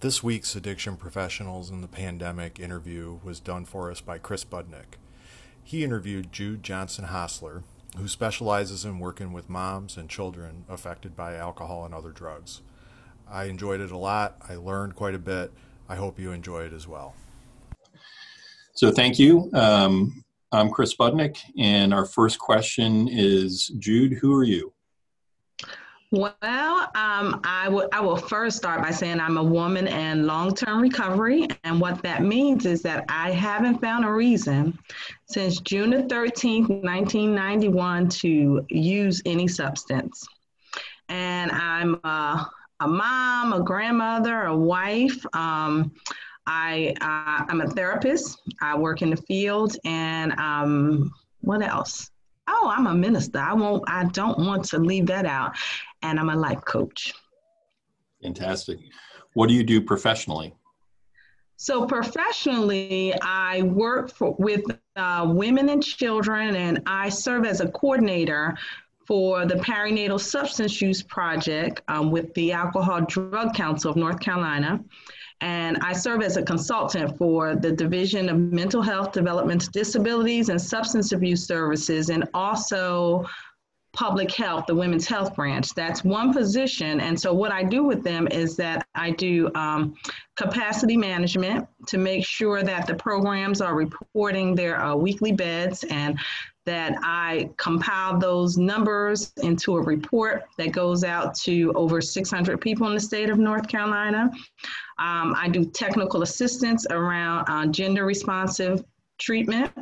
This week's Addiction Professionals in the Pandemic interview was done for us by Chris Budnick. He interviewed Jude Johnson Hostler, who specializes in working with moms and children affected by alcohol and other drugs. I enjoyed it a lot. I learned quite a bit. I hope you enjoy it as well. So, thank you. Um, I'm Chris Budnick, and our first question is Jude, who are you? Well, um, I, w- I will first start by saying I'm a woman in long term recovery. And what that means is that I haven't found a reason since June the 13th, 1991, to use any substance. And I'm a, a mom, a grandmother, a wife. Um, I, uh, I'm a therapist. I work in the field. And um, what else? Oh i'm a minister i won't i don't want to leave that out and I'm a life coach. Fantastic. What do you do professionally? So professionally, I work for, with uh, women and children, and I serve as a coordinator for the Perinatal Substance Use Project um, with the Alcohol Drug Council of North Carolina. And I serve as a consultant for the Division of Mental Health, Developmental Disabilities, and Substance Abuse Services, and also public health, the women's health branch. That's one position. And so, what I do with them is that I do um, capacity management to make sure that the programs are reporting their uh, weekly beds and that I compile those numbers into a report that goes out to over 600 people in the state of North Carolina. Um, I do technical assistance around uh, gender responsive treatment.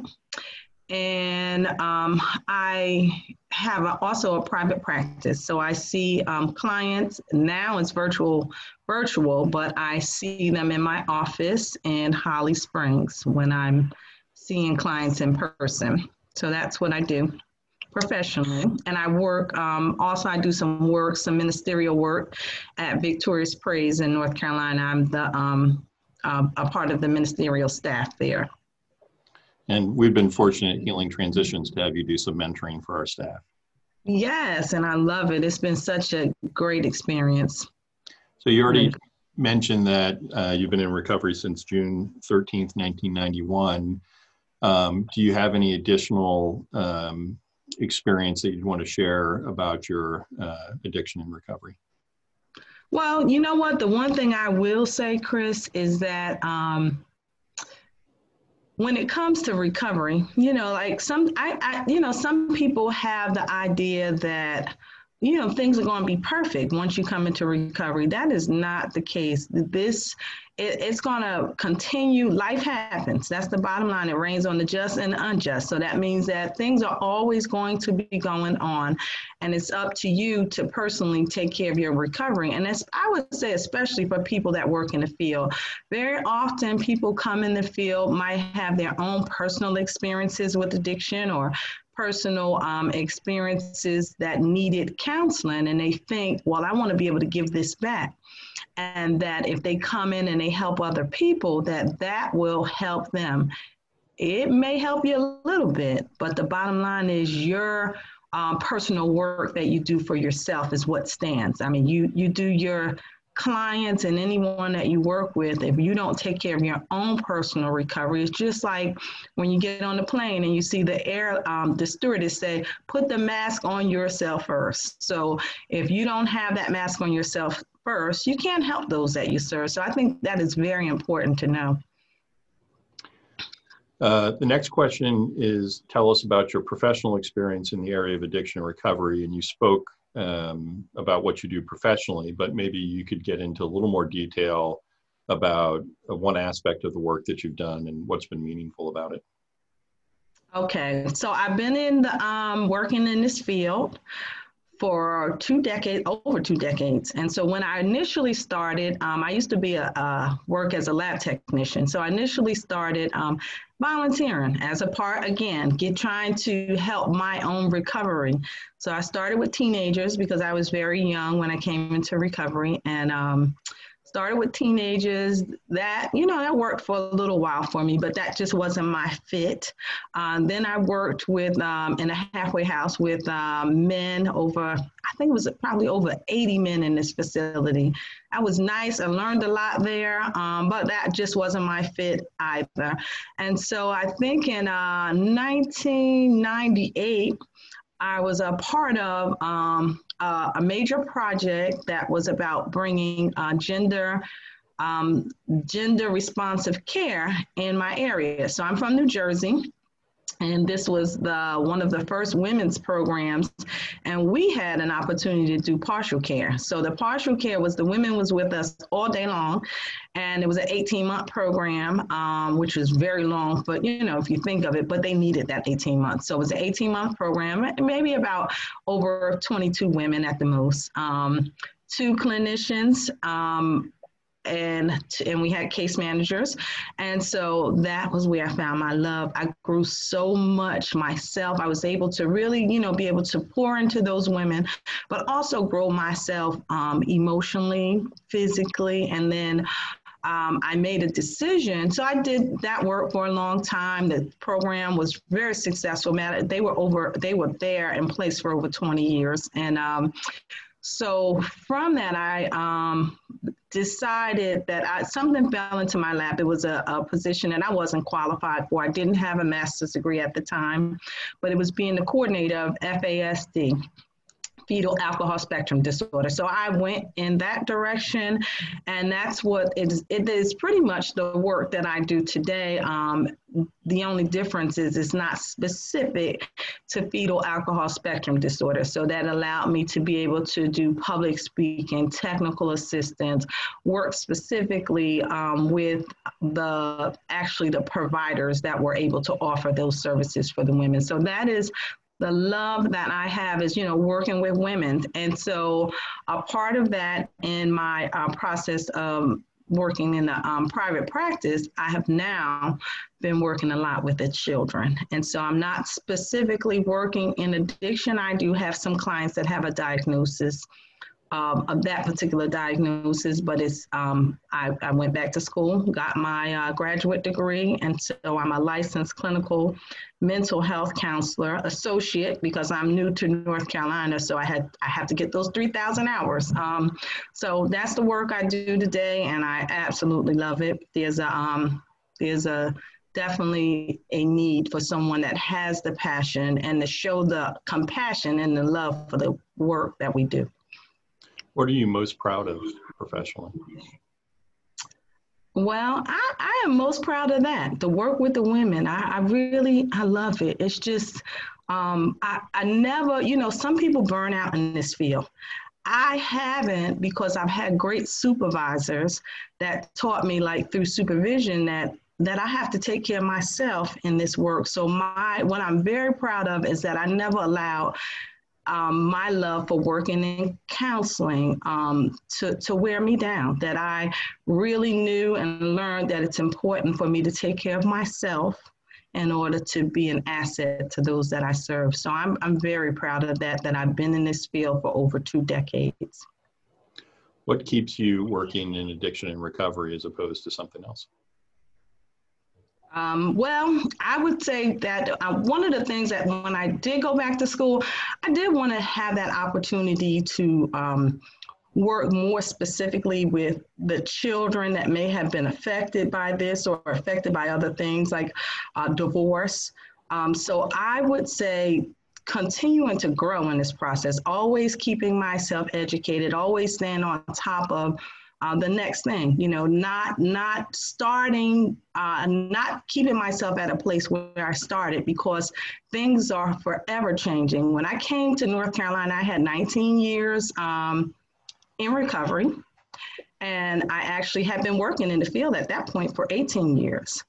And um, I have a, also a private practice. So I see um, clients now it's virtual, virtual, but I see them in my office in Holly Springs when I'm seeing clients in person. So that's what I do professionally. And I work, um, also I do some work, some ministerial work at Victorious Praise in North Carolina. I'm the, um, uh, a part of the ministerial staff there. And we've been fortunate at Healing Transitions to have you do some mentoring for our staff. Yes, and I love it. It's been such a great experience. So you already mentioned that uh, you've been in recovery since June 13th, 1991. Um, do you have any additional um, experience that you'd want to share about your uh, addiction and recovery? Well, you know what? The one thing I will say, Chris, is that um, when it comes to recovery, you know, like some, I, I, you know, some people have the idea that, you know, things are going to be perfect once you come into recovery. That is not the case. This it, it's going to continue. Life happens. That's the bottom line. It rains on the just and the unjust. So that means that things are always going to be going on. And it's up to you to personally take care of your recovery. And that's, I would say, especially for people that work in the field. Very often, people come in the field, might have their own personal experiences with addiction or personal um, experiences that needed counseling and they think well i want to be able to give this back. And that if they come in and they help other people that that will help them. It may help you a little bit but the bottom line is your um, personal work that you do for yourself is what stands. I mean you you do your clients and anyone that you work with, if you don't take care of your own personal recovery, it's just like when you get on the plane and you see the air, um, the stewardess say, put the mask on yourself first. So if you don't have that mask on yourself first, you can't help those that you serve. So I think that is very important to know. Uh, the next question is tell us about your professional experience in the area of addiction recovery. And you spoke um, about what you do professionally, but maybe you could get into a little more detail about one aspect of the work that you've done and what's been meaningful about it. Okay, so I've been in the um, working in this field for two decades, over two decades. And so when I initially started, um, I used to be a, work as a lab technician. So I initially started um, volunteering as a part, again, get trying to help my own recovery. So I started with teenagers because I was very young when I came into recovery and um, started with teenagers. That, you know, that worked for a little while for me, but that just wasn't my fit. Um, then I worked with um, in a halfway house with um, men over, I think it was probably over 80 men in this facility. That was nice. I learned a lot there, um, but that just wasn't my fit either. And so I think in uh, 1998, I was a part of um, uh, a major project that was about bringing uh, gender um, gender responsive care in my area. So I'm from New Jersey, and this was the one of the first women's programs. And we had an opportunity to do partial care. So the partial care was the women was with us all day long. And it was an 18 month program um, which was very long but you know if you think of it but they needed that 18 months. So it was an 18 month program maybe about over 22 women at the most. Um, two clinicians um, and and we had case managers and so that was where i found my love i grew so much myself i was able to really you know be able to pour into those women but also grow myself um, emotionally physically and then um, I made a decision. So I did that work for a long time. The program was very successful. Matter They were over, they were there in place for over 20 years. And um, so from that, I um, decided that I, something fell into my lap. It was a, a, position that I wasn't qualified for. I didn't have a master's degree at the time, but it was being the coordinator of FASD, fetal alcohol spectrum disorder. So I went in that direction, and that's what it is. It is pretty much the work that I do today. Um, the only difference is it's not specific to fetal alcohol spectrum disorder. So that allowed me to be able to do public speaking, technical assistance, work specifically um, with the actually the providers that were able to offer those services for the women. So that is the love that I have is, you know, working with women. And so a part of that in my uh, process of working in the um, private practice, I have now been working a lot with the children. And so I'm not specifically working in addiction. I do have some clients that have a diagnosis um, of that particular diagnosis, but it's um, I, I, went back to school, got my uh, graduate degree, and so I'm a licensed clinical mental health counselor associate because I'm new to North Carolina, so I had I have to get those 3,000 hours. Um, so that's the work I do today, and I absolutely love it. There's a um, there's a definitely a need for someone that has the passion and to show the compassion and the love for the work that we do. What are you most proud of professionally? Well, I, I am most proud of that. The work with the women, I, I really, I love it. It's just, um, I, I never, you know, some people burn out in this field. I haven't because I've had great supervisors that taught me, like through supervision, that that I have to take care of myself in this work. So my what I'm very proud of is that I never allowed um, my love for working in counseling um, to, to wear me down, that I really knew and learned that it's important for me to take care of myself in order to be an asset to those that I serve. So I'm, I'm very proud of that, that I've been in this field for over two decades. What keeps you working in addiction and recovery as opposed to something else? Um, well, I would say that uh, one of the things that when I did go back to school, I did want to have that opportunity to um, work more specifically with the children that may have been affected by this or affected by other things like uh, divorce. Um, so I would say continuing to grow in this process, always keeping myself educated, always staying on top of uh, the next thing you know not not starting uh, not keeping myself at a place where i started because things are forever changing. When i came to north carolina i had 19 years um, in recovery and i actually had been working in the field at that point for 18 years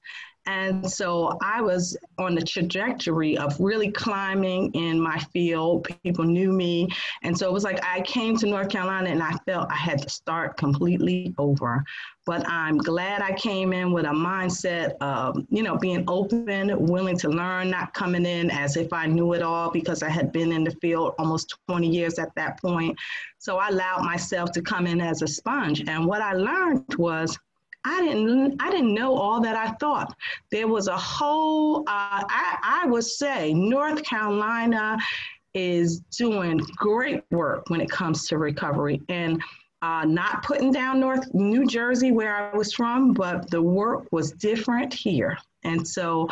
And so I was on the trajectory of really climbing in my field. People knew me. And so it was like I came to North Carolina and I felt I had to start completely over. But I'm glad I came in with a mindset of, you know, being open, willing to learn, not coming in as if I knew it all because I had been in the field almost 20 years at that point. So I allowed myself to come in as a sponge. And what I learned was I didn't I didn't know all that I thought. There was a whole uh, I, I would say North Carolina is doing great work when it comes to recovery and uh, not putting down North New Jersey where I was from, but the work was different here. And so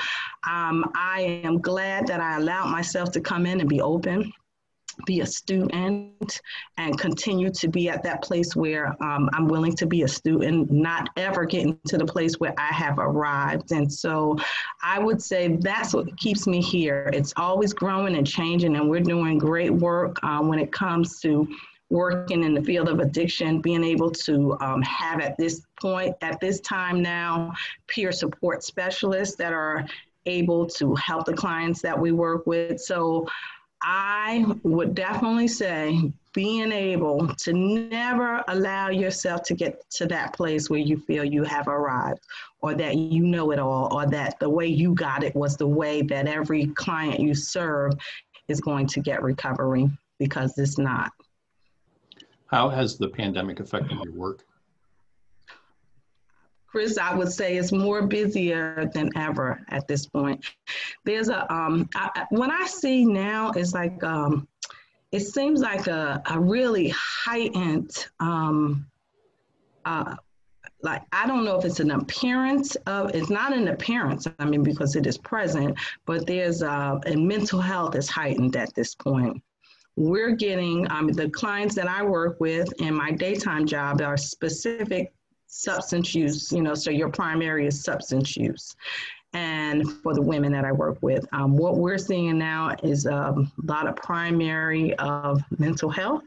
um, I am glad that I allowed myself to come in and be open be a student and continue to be at that place where um, I'm willing to be a student, not ever getting to the place where I have arrived. And so I would say that's what keeps me here. It's always growing and changing, and we're doing great work um, when it comes to working in the field of addiction, being able to um, have at this point, at this time now, peer support specialists that are able to help the clients that we work with. So I would definitely say being able to never allow yourself to get to that place where you feel you have arrived or that you know it all or that the way you got it was the way that every client you serve is going to get recovery because it's not. How has the pandemic affected your work? Chris, I would say is more busier than ever at this point. There's a um, I, what I see now is like um, it seems like a, a really heightened um, uh, like I don't know if it's an appearance of it's not an appearance. I mean because it is present, but there's uh, and mental health is heightened at this point. We're getting um, the clients that I work with in my daytime job are specific substance use, you know, so your primary is substance use. And for the women that I work with, um, what we're seeing now is a lot of primary of mental health.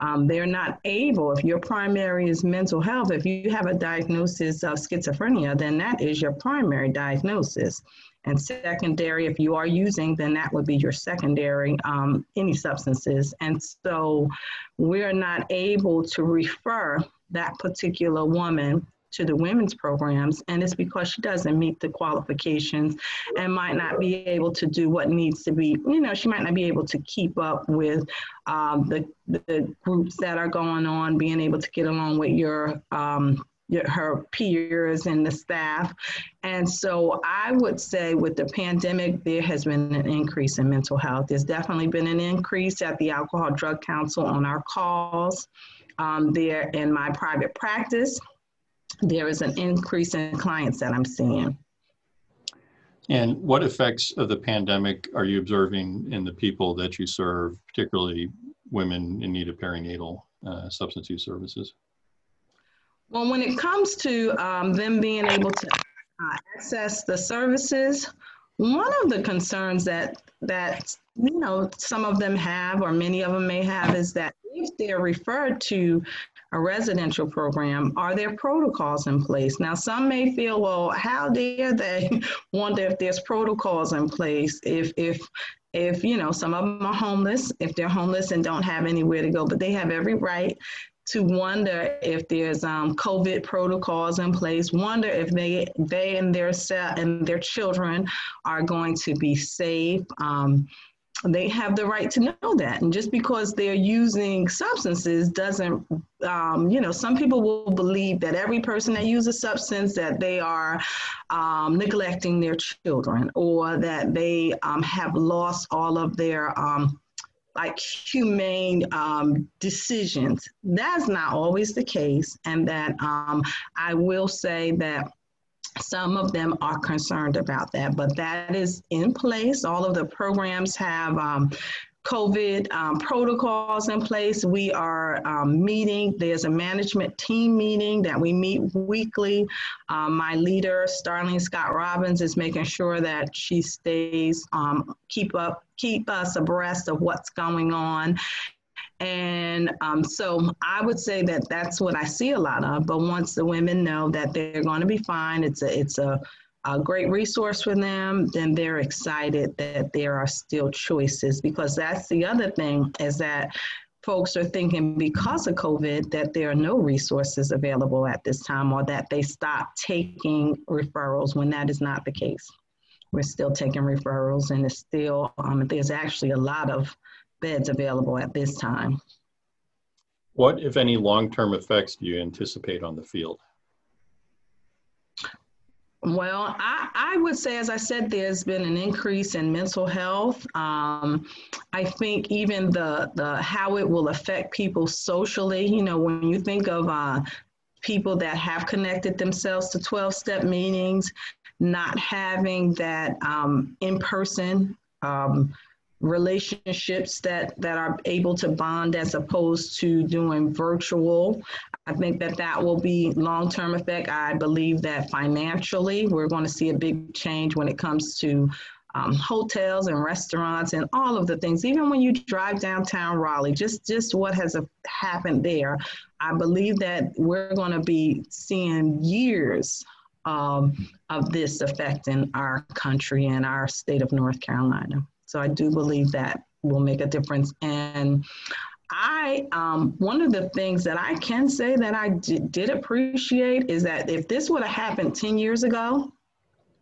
Um, they're not able, if your primary is mental health, if you have a diagnosis of schizophrenia, then that is your primary diagnosis. And secondary, if you are using, then that would be your secondary, um, any substances. And so we're not able to refer that particular woman to the women's programs and it's because she doesn't meet the qualifications and might not be able to do what needs to be you know she might not be able to keep up with um, the, the groups that are going on being able to get along with your um, her peers and the staff. And so I would say with the pandemic, there has been an increase in mental health. There's definitely been an increase at the Alcohol Drug Council on our calls um, there in my private practice, there is an increase in clients that I'm seeing. And what effects of the pandemic are you observing in the people that you serve, particularly women in need of perinatal uh, substance use services? Well, when it comes to um, them being able to uh, access the services, one of the concerns that that you know some of them have, or many of them may have, is that if they're referred to a residential program, are there protocols in place? Now, some may feel, well, how dare they wonder if there's protocols in place if if if you know some of them are homeless if they're homeless and don't have anywhere to go but they have every right to wonder if there's um, covid protocols in place wonder if they they and their set and their children are going to be safe um, they have the right to know that. And just because they're using substances doesn't, um, you know, some people will believe that every person that uses substance that they are um, neglecting their children or that they um, have lost all of their um, like humane um, decisions. That's not always the case. And that um, I will say that some of them are concerned about that, but that is in place. All of the programs have um, COVID um, protocols in place. We are um, meeting, there's a management team meeting that we meet weekly. Um, my leader, Starleen Scott Robbins, is making sure that she stays, um, keep up, keep us abreast of what's going on. And um, so I would say that that's what I see a lot of. But once the women know that they're going to be fine, it's a it's a a great resource for them, then they're excited that there are still choices because that's the other thing is that folks are thinking because of COVID that there are no resources available at this time or that they stop taking referrals when that is not the case. We're still taking referrals and it's still, um, there's actually a lot of beds available at this time. What, if any, long-term effects do you anticipate on the field? Well, I, I would say, as I said, there's been an increase in mental health. Um, I think even the the how it will affect people socially. You know, when you think of uh, people that have connected themselves to 12 step meetings, not having that um, in person. Um, relationships that that are able to bond as opposed to doing virtual. I think that that will be long-term effect. I believe that financially we're going to see a big change when it comes to um, hotels and restaurants and all of the things. Even when you drive downtown raleigh just just what has happened there. I believe that we're going to be seeing years um, of this affecting our country and our state of north carolina so I do believe that will make a difference. And I, um, one of the things that I can say that I did, appreciate is that if this would have happened 10 years ago,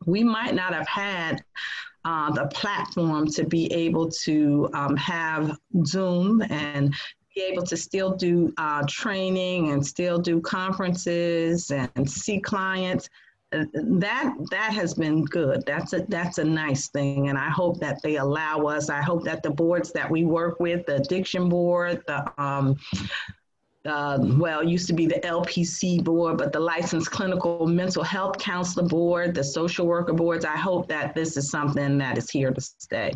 we might not have had uh, the platform to be able to um, have Zoom and be able to still do uh, training and still do conferences and see clients that that has been good. That's a that's a nice thing, and I hope that they allow us. I hope that the boards that we work with, the addiction board, the um, uh, well, used to be the LPC board, but the licensed clinical mental health counselor board, the social worker boards. I hope that this is something that is here to stay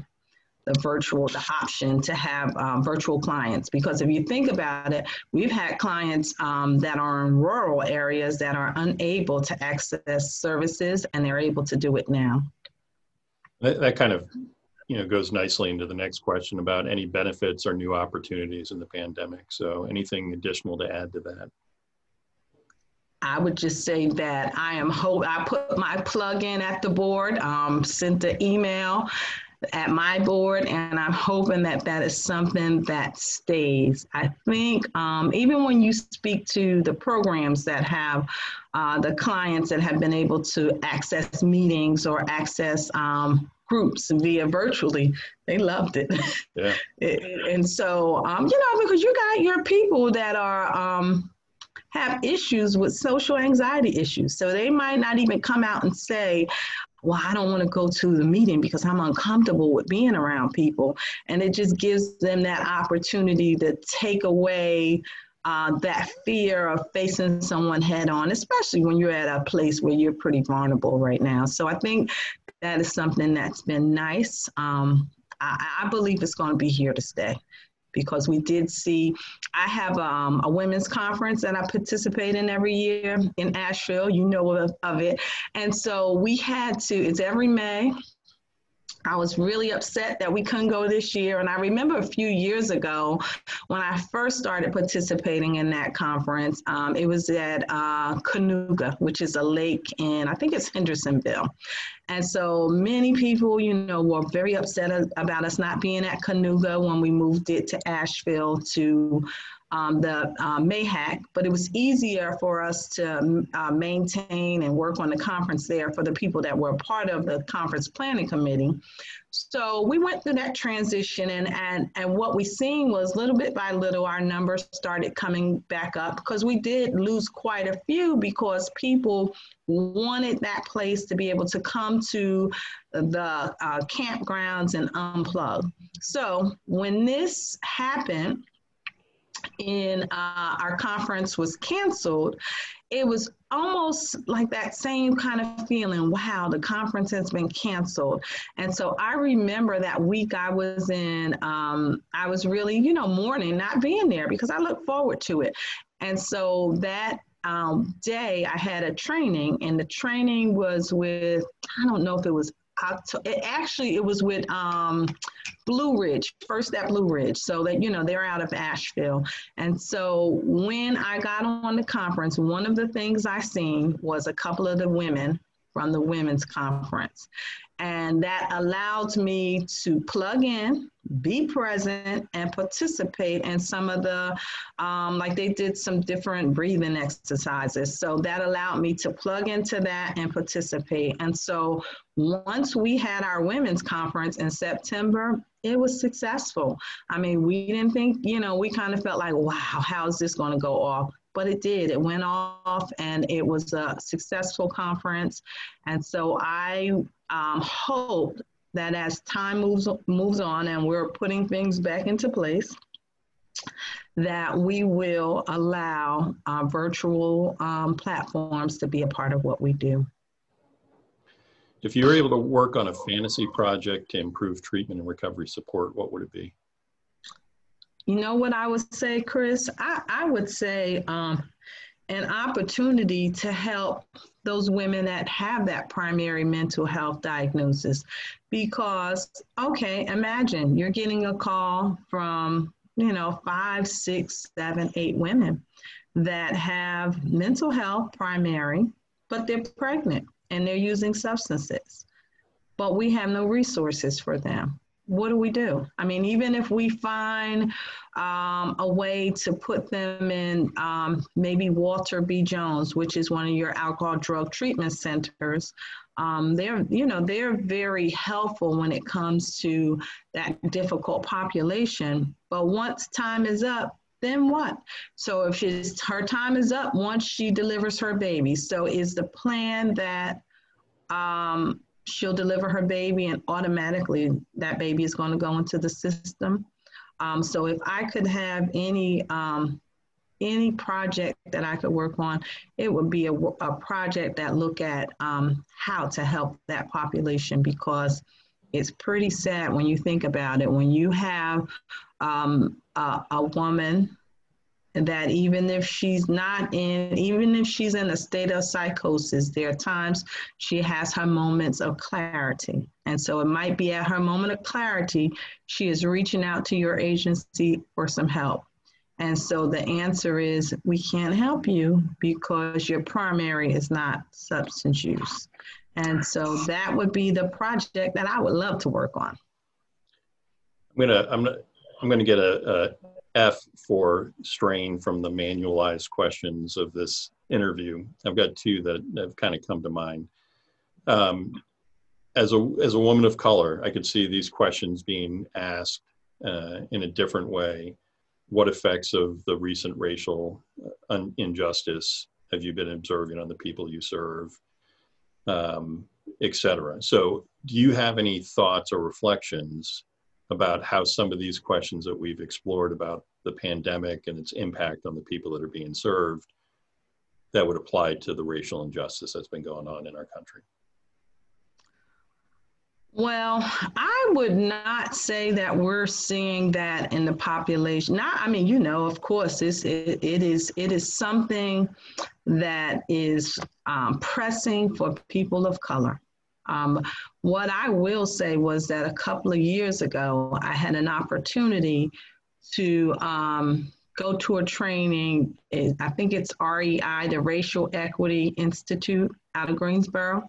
the virtual, the option to have um, virtual clients. Because if you think about it, we've had clients um, that are in rural areas that are unable to access services and they're able to do it now. That, that kind of you know goes nicely into the next question about any benefits or new opportunities in the pandemic. So anything additional to add to that? I would just say that I am hope I put my plug in at the board, um, sent the email at my board, and I'm hoping that that is something that stays. I think um, even when you speak to the programs that have uh, the clients that have been able to access meetings or access um, groups via virtually, they loved it. Yeah. and so, um, you know, because you got your people that are um, have issues with social anxiety issues. So they might not even come out and say, well, I don't want to go to the meeting because I'm uncomfortable with being around people. And it just gives them that opportunity to take away uh, that fear of facing someone head on, especially when you're at a place where you're pretty vulnerable right now. So I think that is something that's been nice. Um, I, I believe it's going to be here to stay because we did see, I have um, a women's conference that I participate in every year in Asheville, you know of, of it. And so we had to, it's every May. I was really upset that we couldn't go this year. And I remember a few years ago when I first started participating in that conference, um, it was at uh, Kanuga, which is a lake in, I think it's Hendersonville. And so many people, you know, were very upset about us not being at Kanuga when we moved it to Asheville to um, the uh, MAHEC, but it was easier for us to uh, maintain and work on the conference there for the people that were part of the conference planning committee. So we went through that transition and, and, and what we seen was little bit by little, our numbers started coming back up because we did lose quite a few because people wanted that place to be able to come to the uh, campgrounds and unplug. So when this happened, in uh, our conference was canceled, it was almost like that same kind of feeling wow the conference has been canceled. And so i remember that week i was in um, i was really you know mourning not being there because i look forward to it. And so that um, day i had a training and the training was with i don't know if it was October, it actually it was with um, Blue Ridge, first at Blue Ridge. So that you know they're out of Asheville. And so when I got on the conference, one of the things I seen was a couple of the women from the women's conference. And that allowed me to plug in, be present, and participate in some of the, um, like they did some different breathing exercises. So that allowed me to plug into that and participate. And so once we had our women's conference in September, it was successful. I mean, we didn't think, you know, we kind of felt like, wow, how's this going to go off? But it did. It went off and it was a successful conference. And so I um, hope that as time moves, moves on and we're putting things back into place, that we will allow uh, virtual um, platforms to be a part of what we do. If you were able to work on a fantasy project to improve treatment and recovery support, what would it be? You know what I would say, Chris? I, I would say um, an opportunity to help those women that have that primary mental health diagnosis. Because, okay, imagine you're getting a call from, you know, five, six, seven, eight women that have mental health primary, but they're pregnant and they're using substances, but we have no resources for them. What do we do? I mean, even if we find um, a way to put them in um, maybe Walter B. Jones, which is one of your alcohol drug treatment centers, um, they're you know they're very helpful when it comes to that difficult population. But once time is up, then what? So if she's her time is up once she delivers her baby. So is the plan that um, she'll deliver her baby and automatically that baby is going to go into the system? Um, so if I could have any um, any project that I could work on, it would be a, a project that look at um, how to help that population because it's pretty sad when you think about it. When you have um, a, a woman that even if she's not in, even if she's in a state of psychosis, there are times she has her moments of clarity. And so it might be at her moment of clarity, she is reaching out to your agency for some help. And so the answer is we can't help you because your primary is not substance use. And so that would be the project that I would love to work on. I'm gonna I'm gonna I'm gonna get a, a F for strain from the manualized questions of this interview. I've got two that have kind of come to mind. Um, as a as a woman of color, I could see these questions being asked uh, in a different way. What effects of the recent racial uh, injustice have you been observing on the people you serve, um, et cetera? So, do you have any thoughts or reflections about how some of these questions that we've explored about the pandemic and its impact on the people that are being served that would apply to the racial injustice that's been going on in our country? Well, I would not say that we're seeing that in the population. Not, I mean, you know, of course, it's, it, it is it is something that is um, pressing for people of color. Um, what I will say was that a couple of years ago, I had an opportunity to um, go to a training. I think it's REI, the Racial Equity Institute out of Greensboro.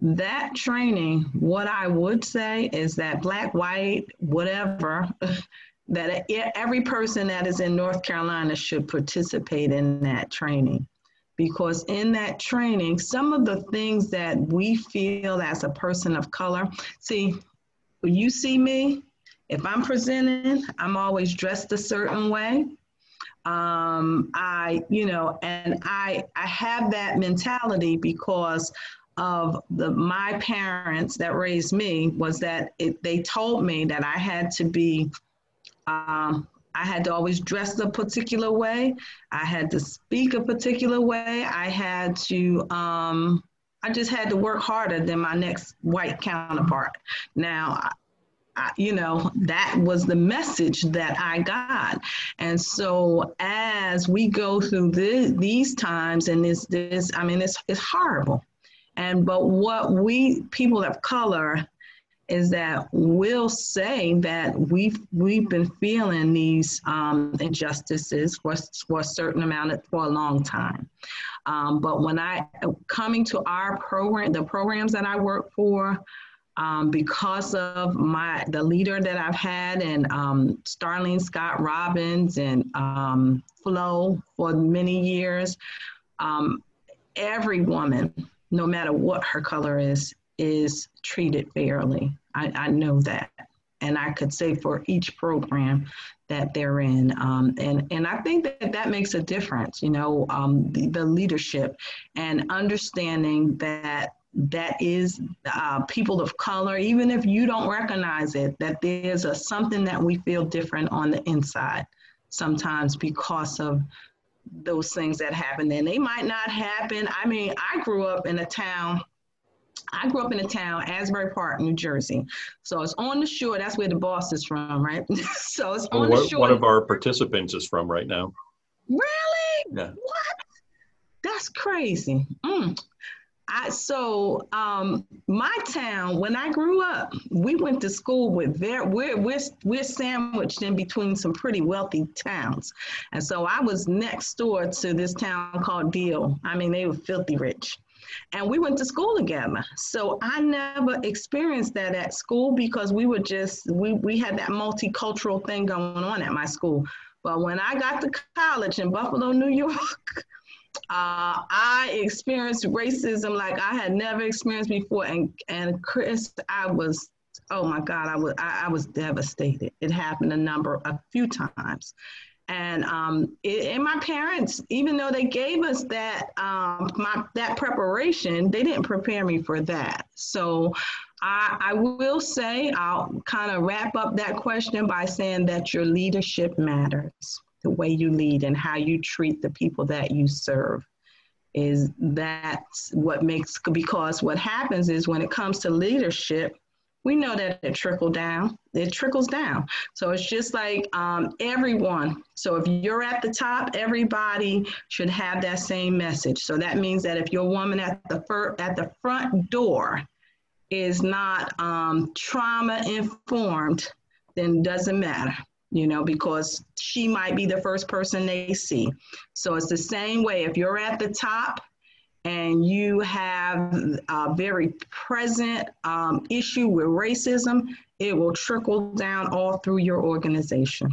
That training, what I would say is that black, white, whatever, that every person that is in North Carolina should participate in that training because in that training, some of the things that we feel as a person of color, see, when you see me, if I'm presenting, I'm always dressed a certain way. Um, I, you know, and I, I have that mentality because of the my parents that raised me was that it, they told me that I had to be um, I had to always dress a particular way. I had to speak a particular way. I had to, um, I just had to work harder than my next white counterpart. Now, I, you know, that was the message that I got. And so as we go through this, these times and this, this, I mean, it's, it's horrible. And, but what we, people of color, is that we'll say that we've we've been feeling these um, injustices for, for a certain amount of, for a long time. Um, but when I coming to our program, the programs that I work for, um, because of my the leader that I've had and um, Starleen Scott Robbins and um, Flo for many years, um, every woman, no matter what her color is, is treated fairly. I, I know that. And I could say for each program that they're in. Um, and, and I think that that makes a difference, you know, um, the, the leadership and understanding that that is uh, people of color, even if you don't recognize it, that there's a something that we feel different on the inside sometimes because of those things that happen. then. they might not happen. I mean, I grew up in a town. I grew up in a town, Asbury Park, New Jersey. So it's on the shore. That's where the boss is from, right? so it's on what, the shore. One of our participants is from right now. Really? Yeah. What? That's crazy. Mm. I, so um, my town, when I grew up, we went to school with very we're we're we're sandwiched in between some pretty wealthy towns, and so I was next door to this town called Deal. I mean, they were filthy rich, and we went to school together. So I never experienced that at school because we were just we we had that multicultural thing going on at my school. But when I got to college in Buffalo, New York. Uh, I experienced racism like I had never experienced before, and and Chris, I was, oh my God, I was I, I was devastated. It happened a number, a few times, and um, it, and my parents, even though they gave us that um, my that preparation, they didn't prepare me for that. So. I, I will say, I'll kind of wrap up that question by saying that your leadership matters the way you lead and how you treat the people that you serve is that's what makes because what happens is when it comes to leadership we know that it trickle down it trickles down. So it's just like um, everyone. So if you're at the top everybody should have that same message. So that means that if your woman at the fir- at the front door is not um, trauma informed then doesn't matter you know, because she might be the first person they see. So it's the same way. If you're at the top and you have a very present um, issue with racism, it will trickle down all through your organization.